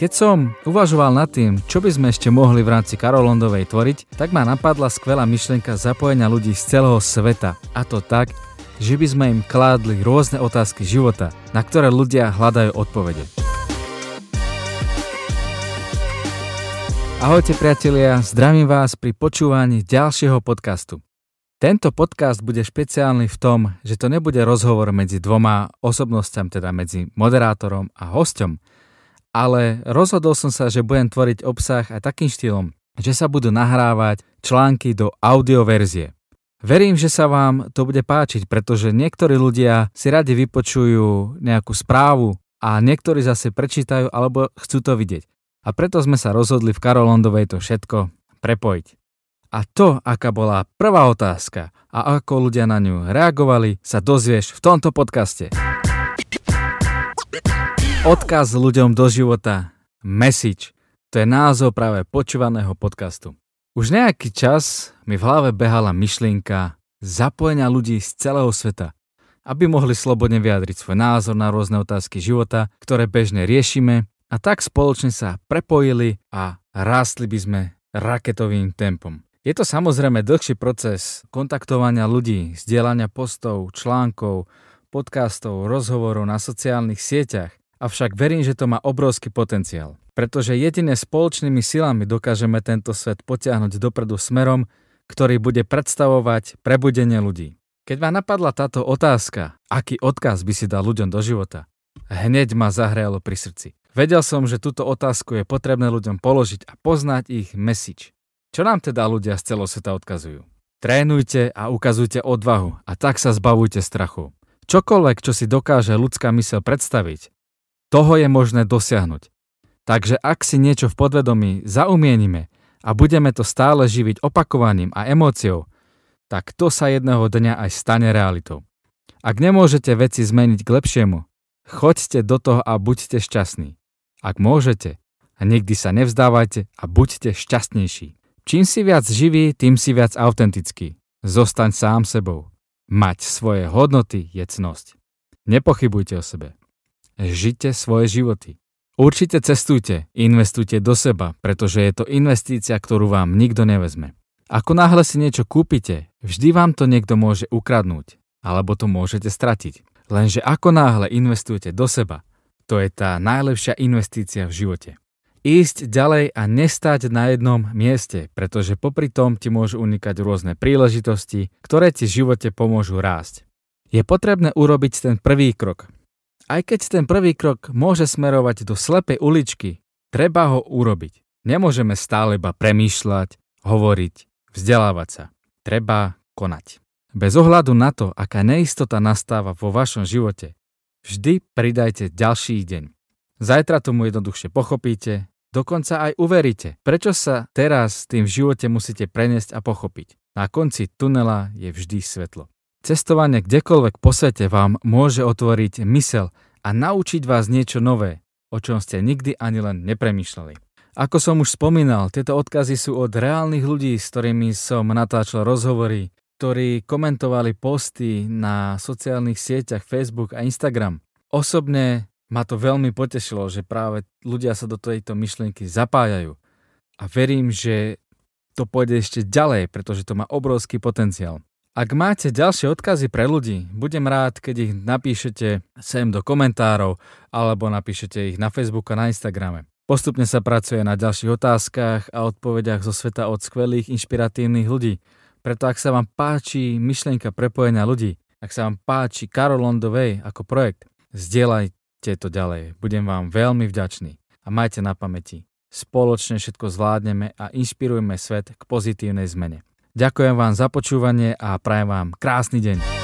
Keď som uvažoval nad tým, čo by sme ešte mohli v rámci Karolondovej tvoriť, tak ma napadla skvelá myšlienka zapojenia ľudí z celého sveta. A to tak, že by sme im kládli rôzne otázky života, na ktoré ľudia hľadajú odpovede. Ahojte priatelia, zdravím vás pri počúvaní ďalšieho podcastu. Tento podcast bude špeciálny v tom, že to nebude rozhovor medzi dvoma osobnosťami, teda medzi moderátorom a hosťom, ale rozhodol som sa, že budem tvoriť obsah aj takým štýlom, že sa budú nahrávať články do audioverzie. Verím, že sa vám to bude páčiť, pretože niektorí ľudia si radi vypočujú nejakú správu a niektorí zase prečítajú alebo chcú to vidieť. A preto sme sa rozhodli v Karolondovej to všetko prepojiť. A to, aká bola prvá otázka a ako ľudia na ňu reagovali, sa dozvieš v tomto podcaste. Odkaz ľuďom do života. Message. To je názov práve počúvaného podcastu. Už nejaký čas mi v hlave behala myšlienka zapojenia ľudí z celého sveta, aby mohli slobodne vyjadriť svoj názor na rôzne otázky života, ktoré bežne riešime a tak spoločne sa prepojili a rástli by sme raketovým tempom. Je to samozrejme dlhší proces kontaktovania ľudí, zdieľania postov, článkov, podcastov, rozhovorov na sociálnych sieťach, avšak verím, že to má obrovský potenciál. Pretože jedine spoločnými silami dokážeme tento svet potiahnuť dopredu smerom, ktorý bude predstavovať prebudenie ľudí. Keď ma napadla táto otázka, aký odkaz by si dal ľuďom do života, hneď ma zahralo pri srdci. Vedel som, že túto otázku je potrebné ľuďom položiť a poznať ich message. Čo nám teda ľudia z celého sveta odkazujú? Trénujte a ukazujte odvahu a tak sa zbavujte strachu. Čokoľvek, čo si dokáže ľudská mysel predstaviť, toho je možné dosiahnuť. Takže ak si niečo v podvedomí zaumienime a budeme to stále živiť opakovaním a emóciou, tak to sa jedného dňa aj stane realitou. Ak nemôžete veci zmeniť k lepšiemu, choďte do toho a buďte šťastní. Ak môžete, a nikdy sa nevzdávajte a buďte šťastnejší. Čím si viac živý, tým si viac autentický. Zostaň sám sebou. Mať svoje hodnoty je cnosť. Nepochybujte o sebe. Žite svoje životy. Určite cestujte, investujte do seba, pretože je to investícia, ktorú vám nikto nevezme. Ako náhle si niečo kúpite, vždy vám to niekto môže ukradnúť, alebo to môžete stratiť. Lenže ako náhle investujete do seba, to je tá najlepšia investícia v živote ísť ďalej a nestať na jednom mieste, pretože popri tom ti môžu unikať rôzne príležitosti, ktoré ti v živote pomôžu rásť. Je potrebné urobiť ten prvý krok. Aj keď ten prvý krok môže smerovať do slepej uličky, treba ho urobiť. Nemôžeme stále iba premýšľať, hovoriť, vzdelávať sa. Treba konať. Bez ohľadu na to, aká neistota nastáva vo vašom živote, vždy pridajte ďalší deň. Zajtra tomu jednoduchšie pochopíte, dokonca aj uveríte. Prečo sa teraz tým v živote musíte preniesť a pochopiť? Na konci tunela je vždy svetlo. Cestovanie kdekoľvek po svete vám môže otvoriť mysel a naučiť vás niečo nové, o čom ste nikdy ani len nepremýšľali. Ako som už spomínal, tieto odkazy sú od reálnych ľudí, s ktorými som natáčal rozhovory, ktorí komentovali posty na sociálnych sieťach Facebook a Instagram. Osobne ma to veľmi potešilo, že práve ľudia sa do tejto myšlienky zapájajú. A verím, že to pôjde ešte ďalej, pretože to má obrovský potenciál. Ak máte ďalšie odkazy pre ľudí, budem rád, keď ich napíšete sem do komentárov alebo napíšete ich na Facebook a na Instagrame. Postupne sa pracuje na ďalších otázkach a odpovediach zo sveta od skvelých, inšpiratívnych ľudí. Preto ak sa vám páči myšlienka prepojenia ľudí, ak sa vám páči the Way ako projekt, zdieľaj, to ďalej. Budem vám veľmi vďačný. A majte na pamäti, spoločne všetko zvládneme a inšpirujme svet k pozitívnej zmene. Ďakujem vám za počúvanie a prajem vám krásny deň.